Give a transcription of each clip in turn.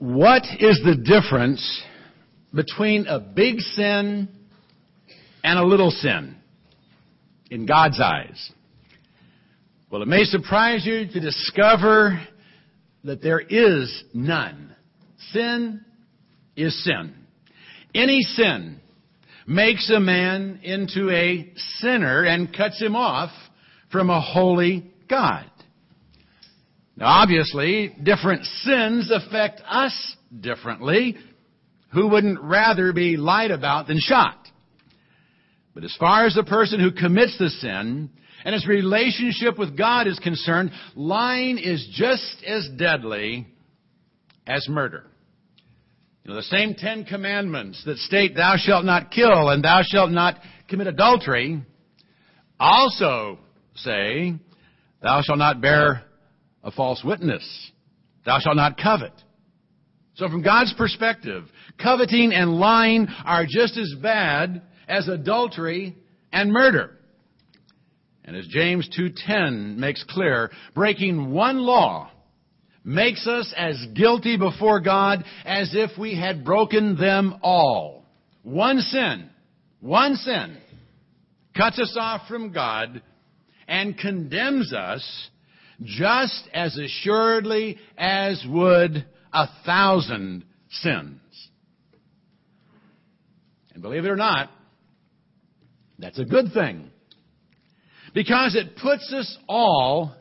What is the difference between a big sin and a little sin in God's eyes? Well, it may surprise you to discover that there is none. Sin is sin. Any sin makes a man into a sinner and cuts him off from a holy God. Now, obviously, different sins affect us differently. Who wouldn't rather be lied about than shot? But as far as the person who commits the sin and his relationship with God is concerned, lying is just as deadly as murder. You know, the same Ten Commandments that state, thou shalt not kill and thou shalt not commit adultery, also say, thou shalt not bear a false witness. Thou shalt not covet. So from God's perspective, coveting and lying are just as bad as adultery and murder. And as James 2:10 makes clear, breaking one law makes us as guilty before God as if we had broken them all. One sin, one sin cuts us off from God and condemns us just as assuredly as would a thousand sins. And believe it or not, that's a good thing. Because it puts us all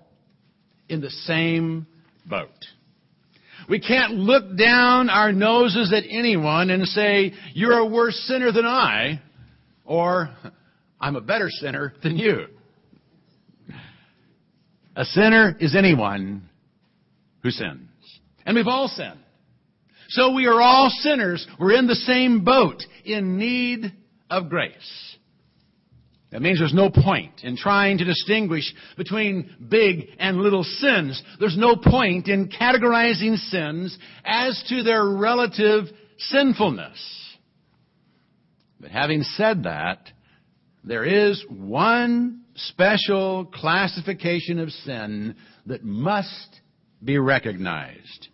in the same boat. We can't look down our noses at anyone and say, you're a worse sinner than I, or I'm a better sinner than you. A sinner is anyone who sins. And we've all sinned. So we are all sinners. We're in the same boat, in need of grace. That means there's no point in trying to distinguish between big and little sins. There's no point in categorizing sins as to their relative sinfulness. But having said that, there is one special classification of sin that must be recognized.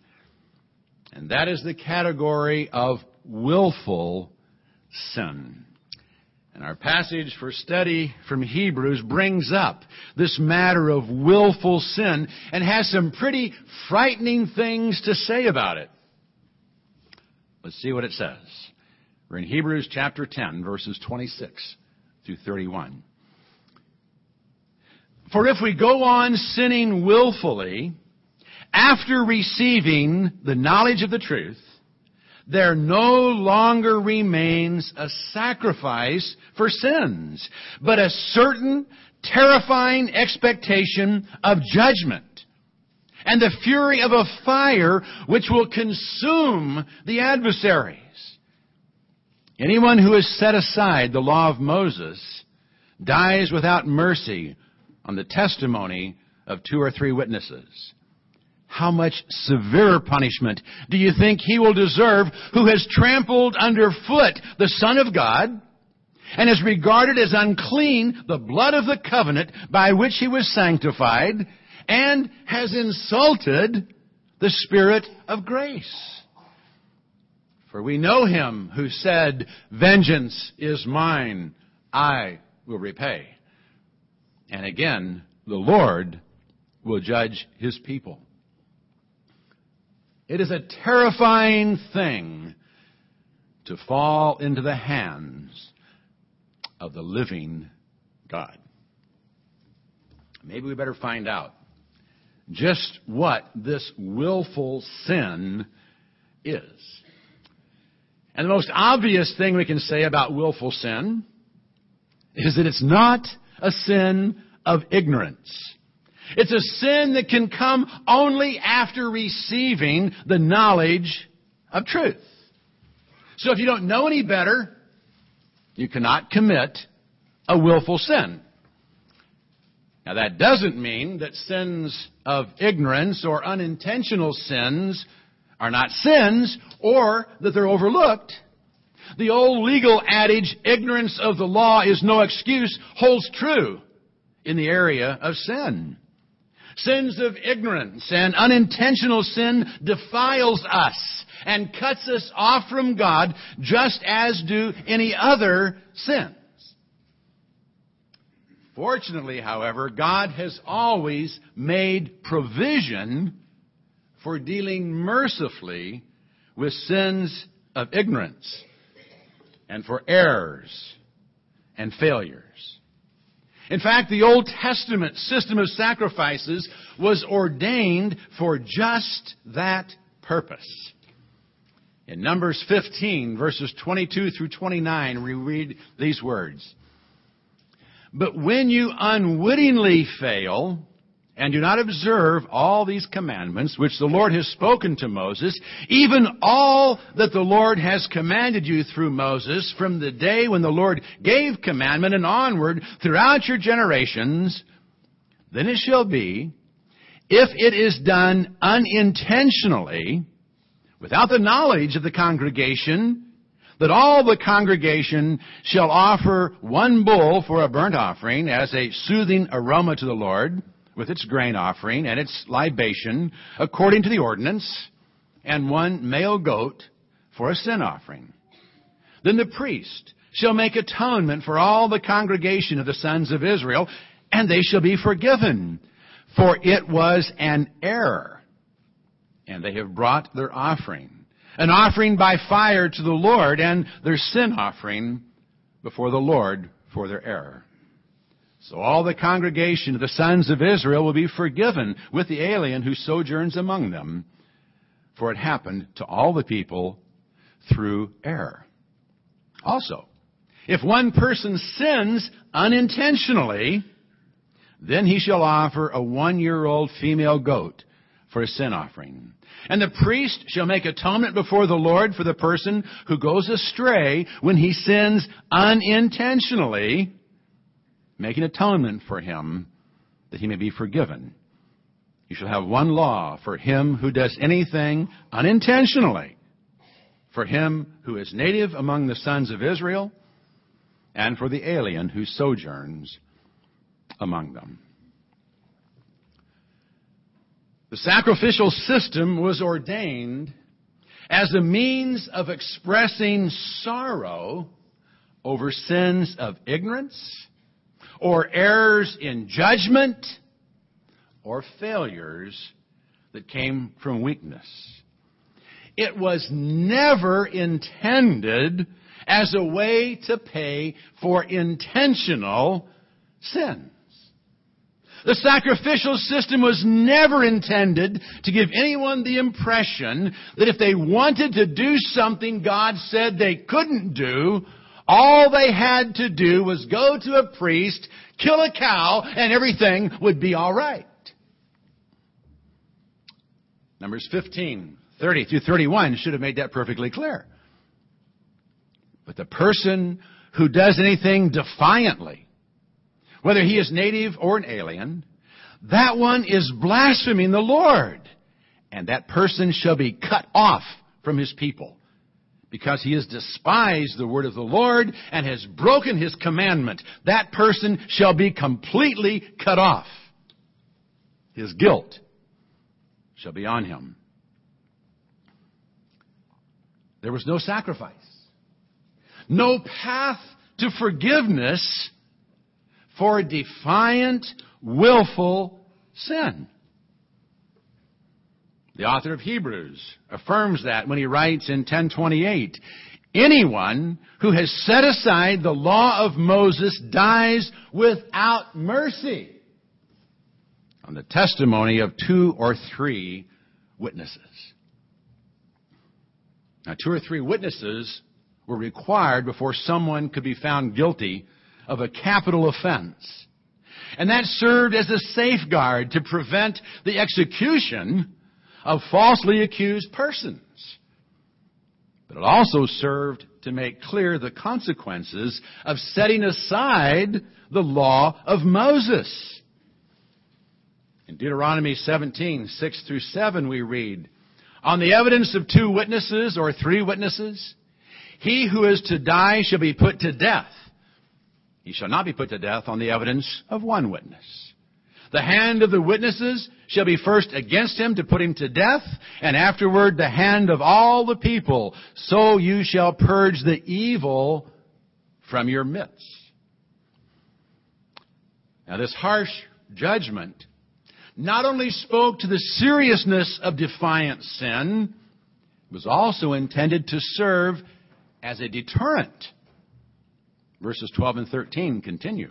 And that is the category of willful sin. And our passage for study from Hebrews brings up this matter of willful sin and has some pretty frightening things to say about it. Let's see what it says. We're in Hebrews chapter 10, verses 26 through 31. For if we go on sinning willfully after receiving the knowledge of the truth, there no longer remains a sacrifice for sins, but a certain terrifying expectation of judgment and the fury of a fire which will consume the adversaries. Anyone who has set aside the law of Moses dies without mercy on the testimony of two or three witnesses how much severer punishment do you think he will deserve who has trampled underfoot the Son of God and has regarded as unclean the blood of the covenant by which he was sanctified and has insulted the Spirit of grace? For we know him who said, Vengeance is mine, I will repay. And again, the Lord will judge his people. It is a terrifying thing to fall into the hands of the living God. Maybe we better find out just what this willful sin is. And the most obvious thing we can say about willful sin is that it's not a sin of ignorance. It's a sin that can come only after receiving the knowledge of truth. So if you don't know any better, you cannot commit a willful sin. Now that doesn't mean that sins of ignorance or unintentional sins are not sins or that they're overlooked. The old legal adage, ignorance of the law is no excuse, holds true in the area of sin. Sins of ignorance and unintentional sin defiles us and cuts us off from God just as do any other sins. Fortunately, however, God has always made provision for dealing mercifully with sins of ignorance and for errors and failures. In fact, the Old Testament system of sacrifices was ordained for just that purpose. In Numbers 15, verses 22 through 29, we read these words. But when you unwittingly fail, and do not observe all these commandments which the Lord has spoken to Moses, even all that the Lord has commanded you through Moses from the day when the Lord gave commandment and onward throughout your generations, then it shall be, if it is done unintentionally, without the knowledge of the congregation, that all the congregation shall offer one bull for a burnt offering as a soothing aroma to the Lord, with its grain offering and its libation according to the ordinance, and one male goat for a sin offering. Then the priest shall make atonement for all the congregation of the sons of Israel, and they shall be forgiven, for it was an error. And they have brought their offering, an offering by fire to the Lord, and their sin offering before the Lord for their error. So all the congregation of the sons of Israel will be forgiven with the alien who sojourns among them, for it happened to all the people through error. Also, if one person sins unintentionally, then he shall offer a one-year-old female goat for a sin offering. And the priest shall make atonement before the Lord for the person who goes astray when he sins unintentionally, making atonement for him that he may be forgiven. You shall have one law for him who does anything unintentionally, for him who is native among the sons of Israel, and for the alien who sojourns among them. The sacrificial system was ordained as a means of expressing sorrow over sins of ignorance or errors in judgment or failures that came from weakness. It was never intended as a way to pay for intentional sins. The sacrificial system was never intended to give anyone the impression that if they wanted to do something God said they couldn't do, all they had to do was go to a priest, kill a cow, and everything would be alright. Numbers 15, 30 through 31 should have made that perfectly clear. But the person who does anything defiantly, whether he is native or an alien, that one is blaspheming the Lord. And that person shall be cut off from his people because he has despised the word of the Lord and has broken his commandment, that person shall be completely cut off. His guilt shall be on him. There was no sacrifice, no path to forgiveness for defiant, willful sin. The author of Hebrews affirms that when he writes in 1028, anyone who has set aside the law of Moses dies without mercy on the testimony of two or three witnesses. Now, two or three witnesses were required before someone could be found guilty of a capital offense. And that served as a safeguard to prevent the execution of falsely accused persons. But it also served to make clear the consequences of setting aside the law of Moses. In Deuteronomy 17, 6 through 7, we read, On the evidence of two witnesses or three witnesses, he who is to die shall be put to death. He shall not be put to death on the evidence of one witness. The hand of the witnesses shall be first against him to put him to death, and afterward the hand of all the people. So you shall purge the evil from your midst. Now this harsh judgment not only spoke to the seriousness of defiant sin, it was also intended to serve as a deterrent. Verses 12 and 13 continue.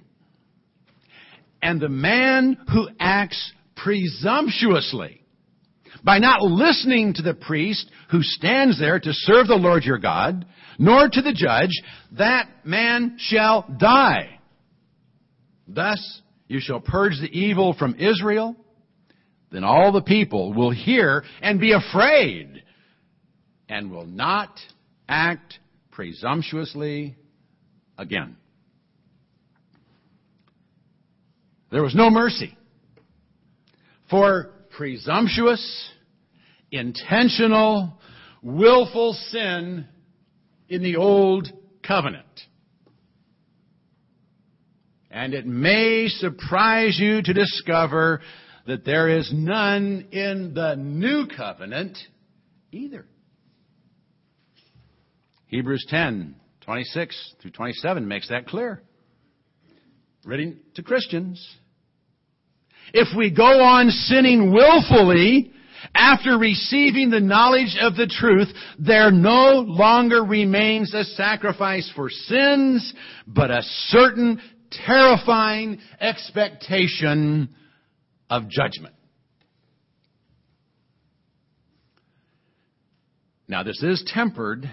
And the man who acts presumptuously by not listening to the priest who stands there to serve the Lord your God, nor to the judge, that man shall die. Thus you shall purge the evil from Israel. Then all the people will hear and be afraid and will not act presumptuously again. There was no mercy for presumptuous, intentional, willful sin in the old covenant. And it may surprise you to discover that there is none in the new covenant either. Hebrews 10, 26 through 27 makes that clear. Reading to Christians. If we go on sinning willfully after receiving the knowledge of the truth, there no longer remains a sacrifice for sins, but a certain terrifying expectation of judgment. Now this is tempered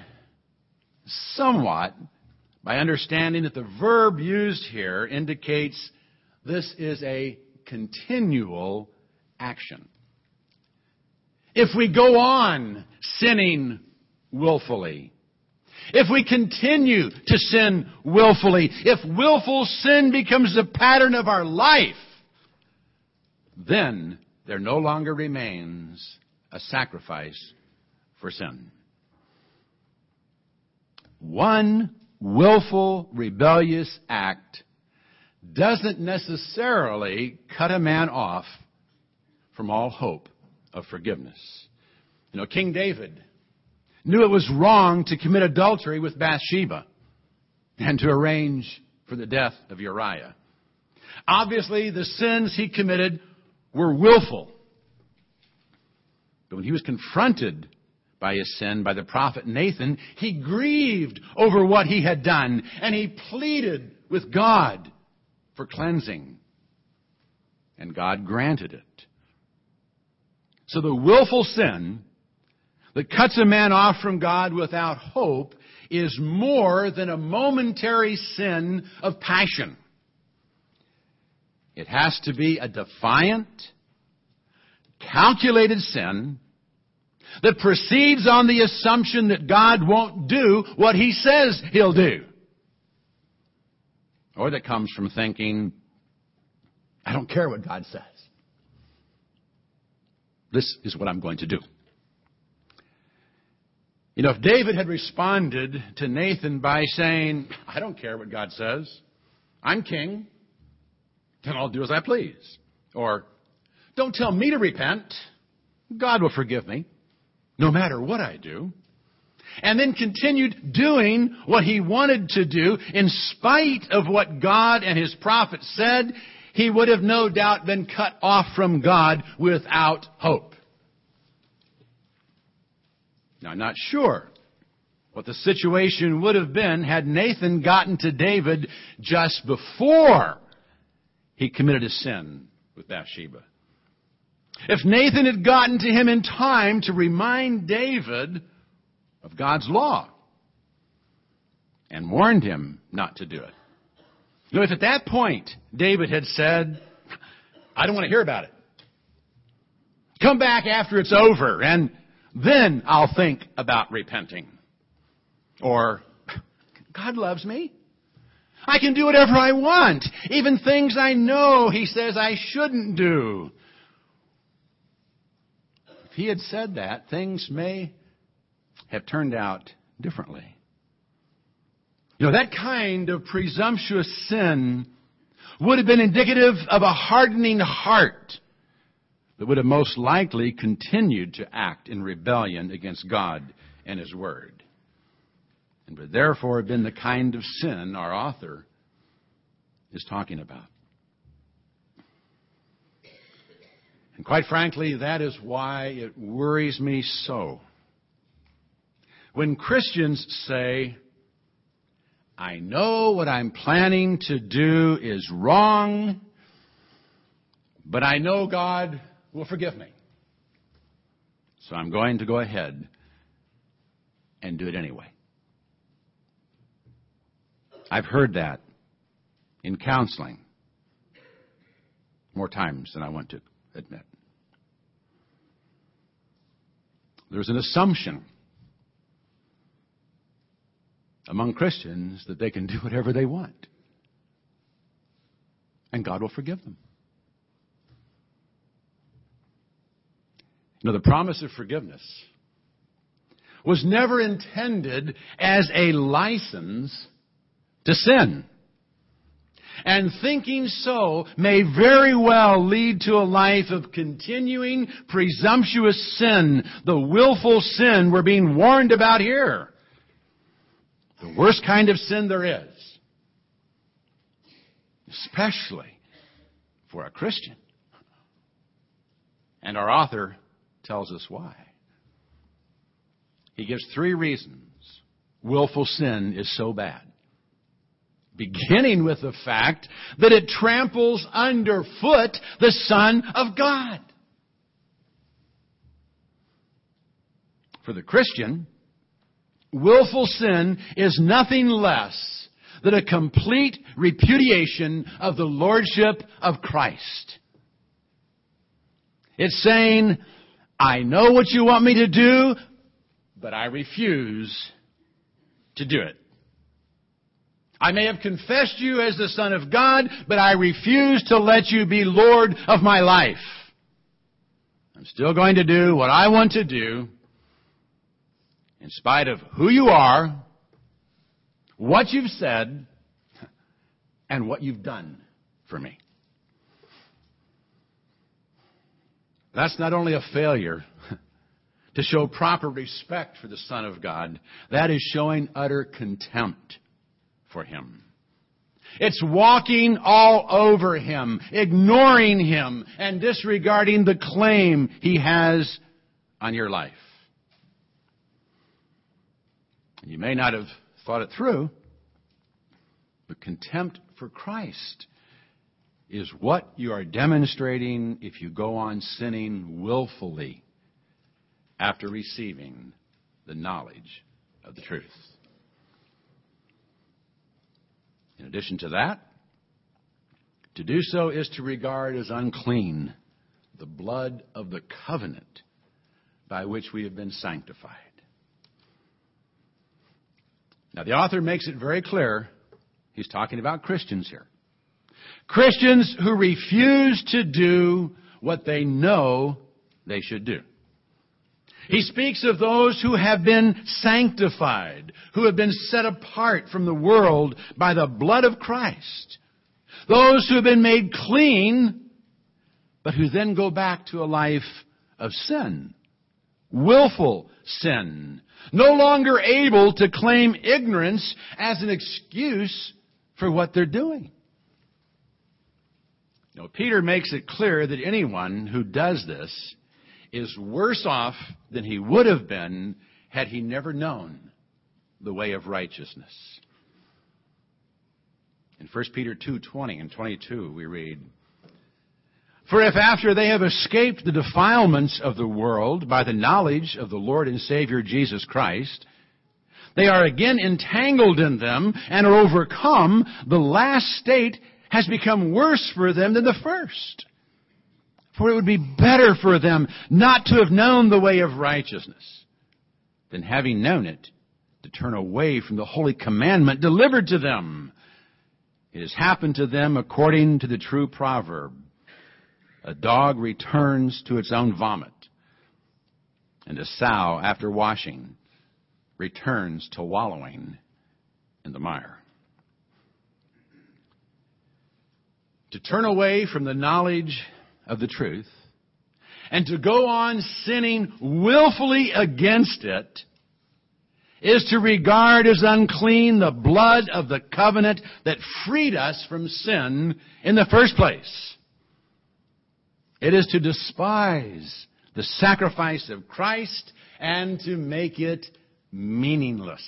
somewhat by understanding that the verb used here indicates this is a continual action. If we go on sinning willfully, if we continue to sin willfully, if willful sin becomes the pattern of our life, then there no longer remains a sacrifice for sin. One willful, rebellious act doesn't necessarily cut a man off from all hope of forgiveness. You know, King David knew it was wrong to commit adultery with Bathsheba and to arrange for the death of Uriah. Obviously, the sins he committed were willful. But when he was confronted by his sin by the prophet Nathan, he grieved over what he had done and he pleaded with God for cleansing. And God granted it. So the willful sin that cuts a man off from God without hope is more than a momentary sin of passion. It has to be a defiant, calculated sin that proceeds on the assumption that God won't do what He says He'll do. Or that comes from thinking, I don't care what God says. This is what I'm going to do. You know, if David had responded to Nathan by saying, I don't care what God says, I'm king, then I'll do as I please. Or, don't tell me to repent, God will forgive me, no matter what I do. And then continued doing what he wanted to do in spite of what God and his prophet said, he would have no doubt been cut off from God without hope. Now, I'm not sure what the situation would have been had Nathan gotten to David just before he committed a sin with Bathsheba. If Nathan had gotten to him in time to remind David of God's law and warned him not to do it. You know, if at that point David had said, I don't want to hear about it. Come back after it's over and then I'll think about repenting. Or, God loves me. I can do whatever I want. Even things I know he says I shouldn't do. If he had said that, things may have turned out differently. You know, that kind of presumptuous sin would have been indicative of a hardening heart that would have most likely continued to act in rebellion against God and His Word. And would therefore have been the kind of sin our author is talking about. And quite frankly, that is why it worries me so. When Christians say, I know what I'm planning to do is wrong, but I know God will forgive me. So I'm going to go ahead and do it anyway. I've heard that in counseling more times than I want to admit. There's an assumption among Christians that they can do whatever they want. And God will forgive them. Now, the promise of forgiveness was never intended as a license to sin. And thinking so may very well lead to a life of continuing presumptuous sin, the willful sin we're being warned about here. The worst kind of sin there is. Especially for a Christian. And our author tells us why. He gives three reasons willful sin is so bad. Beginning with the fact that it tramples underfoot the Son of God. For the Christian, willful sin is nothing less than a complete repudiation of the Lordship of Christ. It's saying, I know what you want me to do, but I refuse to do it. I may have confessed you as the Son of God, but I refuse to let you be Lord of my life. I'm still going to do what I want to do in spite of who you are, what you've said, and what you've done for me. That's not only a failure to show proper respect for the Son of God, that is showing utter contempt for Him. It's walking all over Him, ignoring Him, and disregarding the claim He has on your life. You may not have thought it through, but contempt for Christ is what you are demonstrating if you go on sinning willfully after receiving the knowledge of the truth. In addition to that, to do so is to regard as unclean the blood of the covenant by which we have been sanctified. Now, the author makes it very clear he's talking about Christians here. Christians who refuse to do what they know they should do. He speaks of those who have been sanctified, who have been set apart from the world by the blood of Christ. Those who have been made clean, but who then go back to a life of sin. Willful sin. No longer able to claim ignorance as an excuse for what they're doing. Know, Peter makes it clear that anyone who does this is worse off than he would have been had he never known the way of righteousness. In 1 Peter 2:20 and 22 we read, "For if after they have escaped the defilements of the world by the knowledge of the Lord and Savior Jesus Christ, they are again entangled in them and are overcome, the last state has become worse for them than the first." For it would be better for them not to have known the way of righteousness than having known it to turn away from the holy commandment delivered to them. It has happened to them according to the true proverb. A dog returns to its own vomit, and a sow, after washing, returns to wallowing in the mire. to turn away from the knowledge of the truth and to go on sinning willfully against it is to regard as unclean the blood of the covenant that freed us from sin in the first place. It is to despise the sacrifice of Christ and to make it meaningless.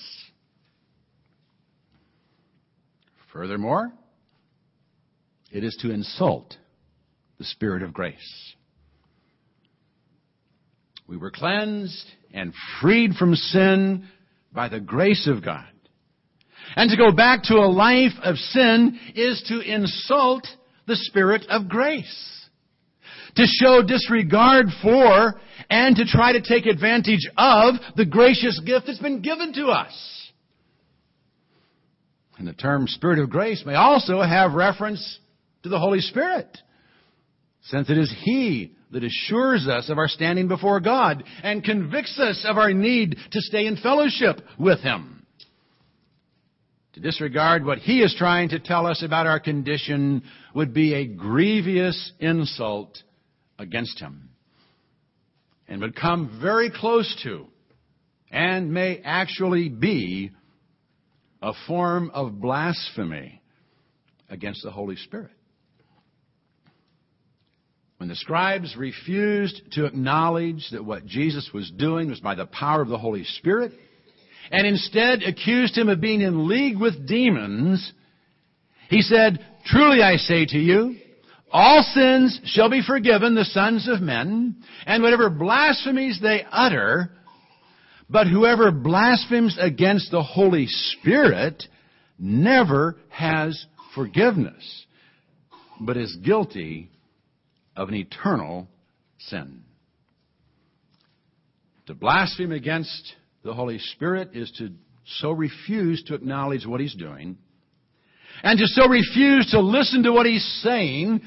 Furthermore, it is to insult the Spirit of grace. We were cleansed and freed from sin by the grace of God. And to go back to a life of sin is to insult the Spirit of grace. To show disregard for and to try to take advantage of the gracious gift that's been given to us. And the term Spirit of grace may also have reference to the Holy Spirit, since it is He that assures us of our standing before God and convicts us of our need to stay in fellowship with Him. To disregard what He is trying to tell us about our condition would be a grievous insult against Him and would come very close to and may actually be a form of blasphemy against the Holy Spirit. When the scribes refused to acknowledge that what Jesus was doing was by the power of the Holy Spirit, and instead accused him of being in league with demons, he said, Truly I say to you, all sins shall be forgiven the sons of men, and whatever blasphemies they utter, but whoever blasphemes against the Holy Spirit never has forgiveness, but is guilty of an eternal sin. To blaspheme against the Holy Spirit is to so refuse to acknowledge what He's doing, and to so refuse to listen to what He's saying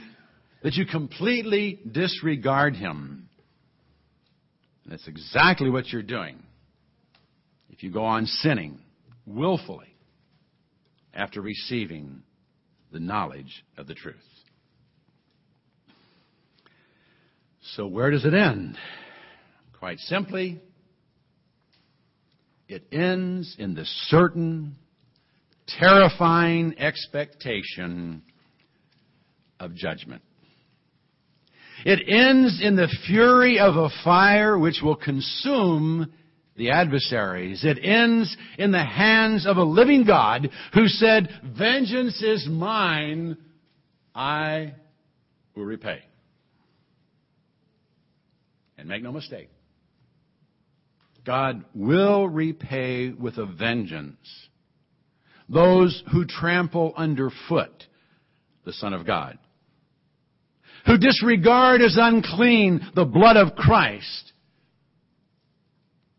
that you completely disregard Him. And that's exactly what you're doing if you go on sinning willfully after receiving the knowledge of the truth. So, where does it end? Quite simply, it ends in the certain, terrifying expectation of judgment. It ends in the fury of a fire which will consume the adversaries. It ends in the hands of a living God who said, Vengeance is mine, I will repay. And make no mistake, God will repay with a vengeance those who trample underfoot the Son of God, who disregard as unclean the blood of Christ,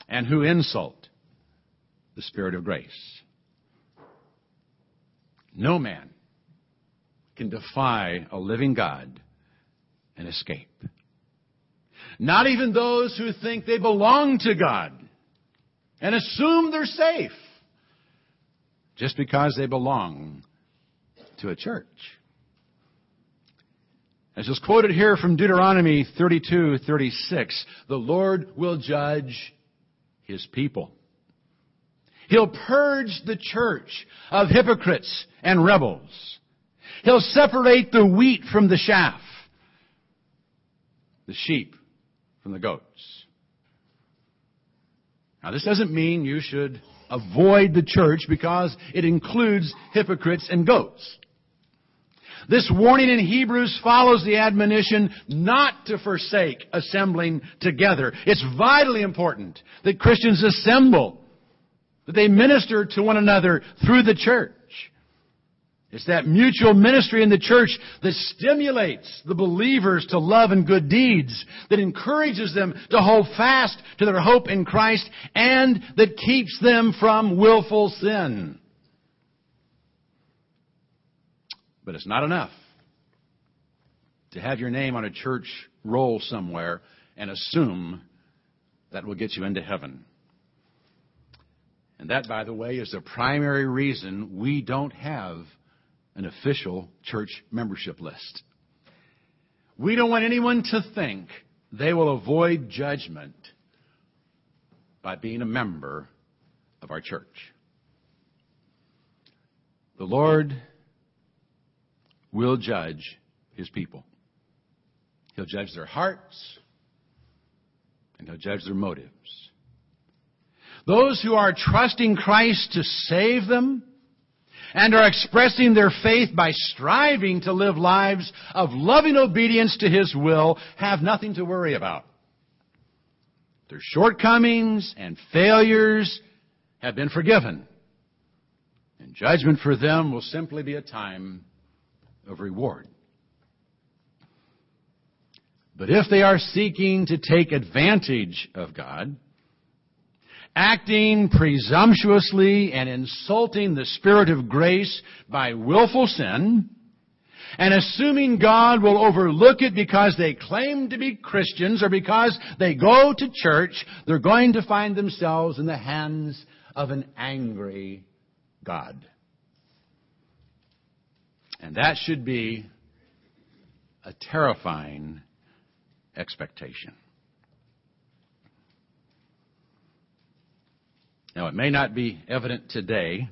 and who insult the Spirit of grace. No man can defy a living God and escape. Not even those who think they belong to God and assume they're safe just because they belong to a church. As is quoted here from Deuteronomy 32:36, the Lord will judge his people. He'll purge the church of hypocrites and rebels. He'll separate the wheat from the chaff, the sheep from the goats. Now, this doesn't mean you should avoid the church because it includes hypocrites and goats. This warning in Hebrews follows the admonition not to forsake assembling together. It's vitally important that Christians assemble, that they minister to one another through the church. It's that mutual ministry in the church that stimulates the believers to love and good deeds, that encourages them to hold fast to their hope in Christ, and that keeps them from willful sin. But it's not enough to have your name on a church roll somewhere and assume that will get you into heaven. And that, by the way, is the primary reason we don't have an official church membership list. We don't want anyone to think they will avoid judgment by being a member of our church. The Lord will judge his people. He'll judge their hearts and he'll judge their motives. Those who are trusting Christ to save them and are expressing their faith by striving to live lives of loving obedience to His will have nothing to worry about. Their shortcomings and failures have been forgiven. And judgment for them will simply be a time of reward. But if they are seeking to take advantage of God, acting presumptuously and insulting the Spirit of grace by willful sin, and assuming God will overlook it because they claim to be Christians or because they go to church, they're going to find themselves in the hands of an angry God. And that should be a terrifying expectation. Now, it may not be evident today,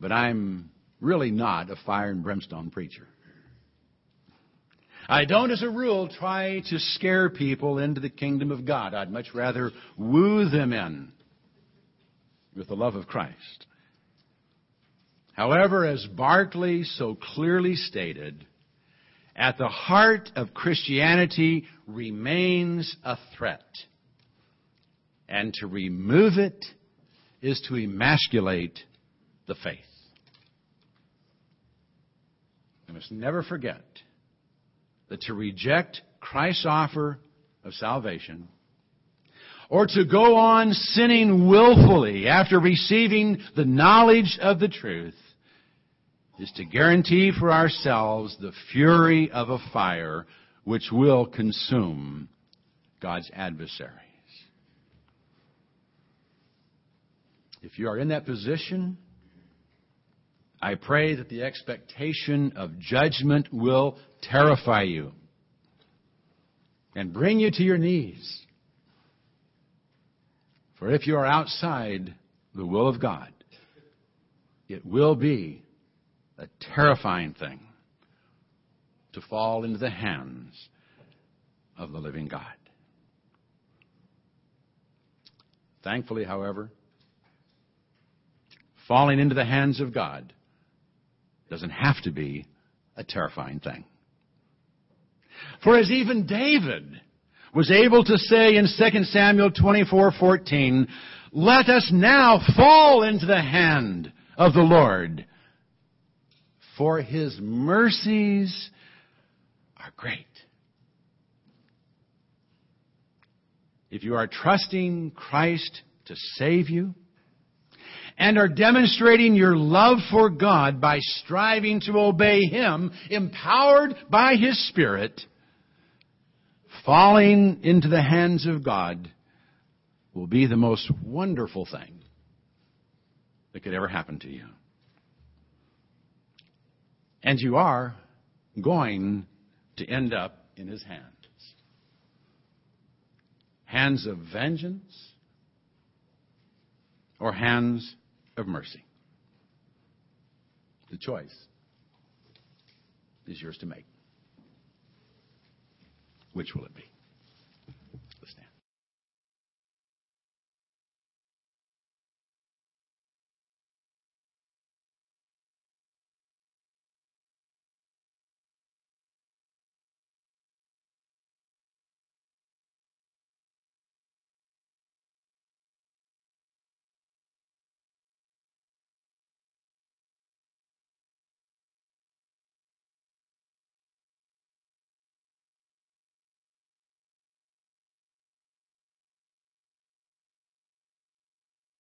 but I'm really not a fire and brimstone preacher. I don't, as a rule, try to scare people into the kingdom of God. I'd much rather woo them in with the love of Christ. However, as Barclay so clearly stated, at the heart of Christianity remains a threat. And to remove it is to emasculate the faith. We must never forget that to reject Christ's offer of salvation or to go on sinning willfully after receiving the knowledge of the truth is to guarantee for ourselves the fury of a fire which will consume God's adversaries. If you are in that position, I pray that the expectation of judgment will terrify you and bring you to your knees. For if you are outside the will of God, it will be a terrifying thing to fall into the hands of the living God. Thankfully, however, falling into the hands of God doesn't have to be a terrifying thing. For as even David was able to say in 2 Samuel 24:14, "Let us now fall into the hand of the Lord, for his mercies are great." If you are trusting Christ to save you, and are demonstrating your love for God by striving to obey Him, empowered by His Spirit, falling into the hands of God will be the most wonderful thing that could ever happen to you. And you are going to end up in His hands. Hands of vengeance or hands of mercy. The choice is yours to make. Which will it be?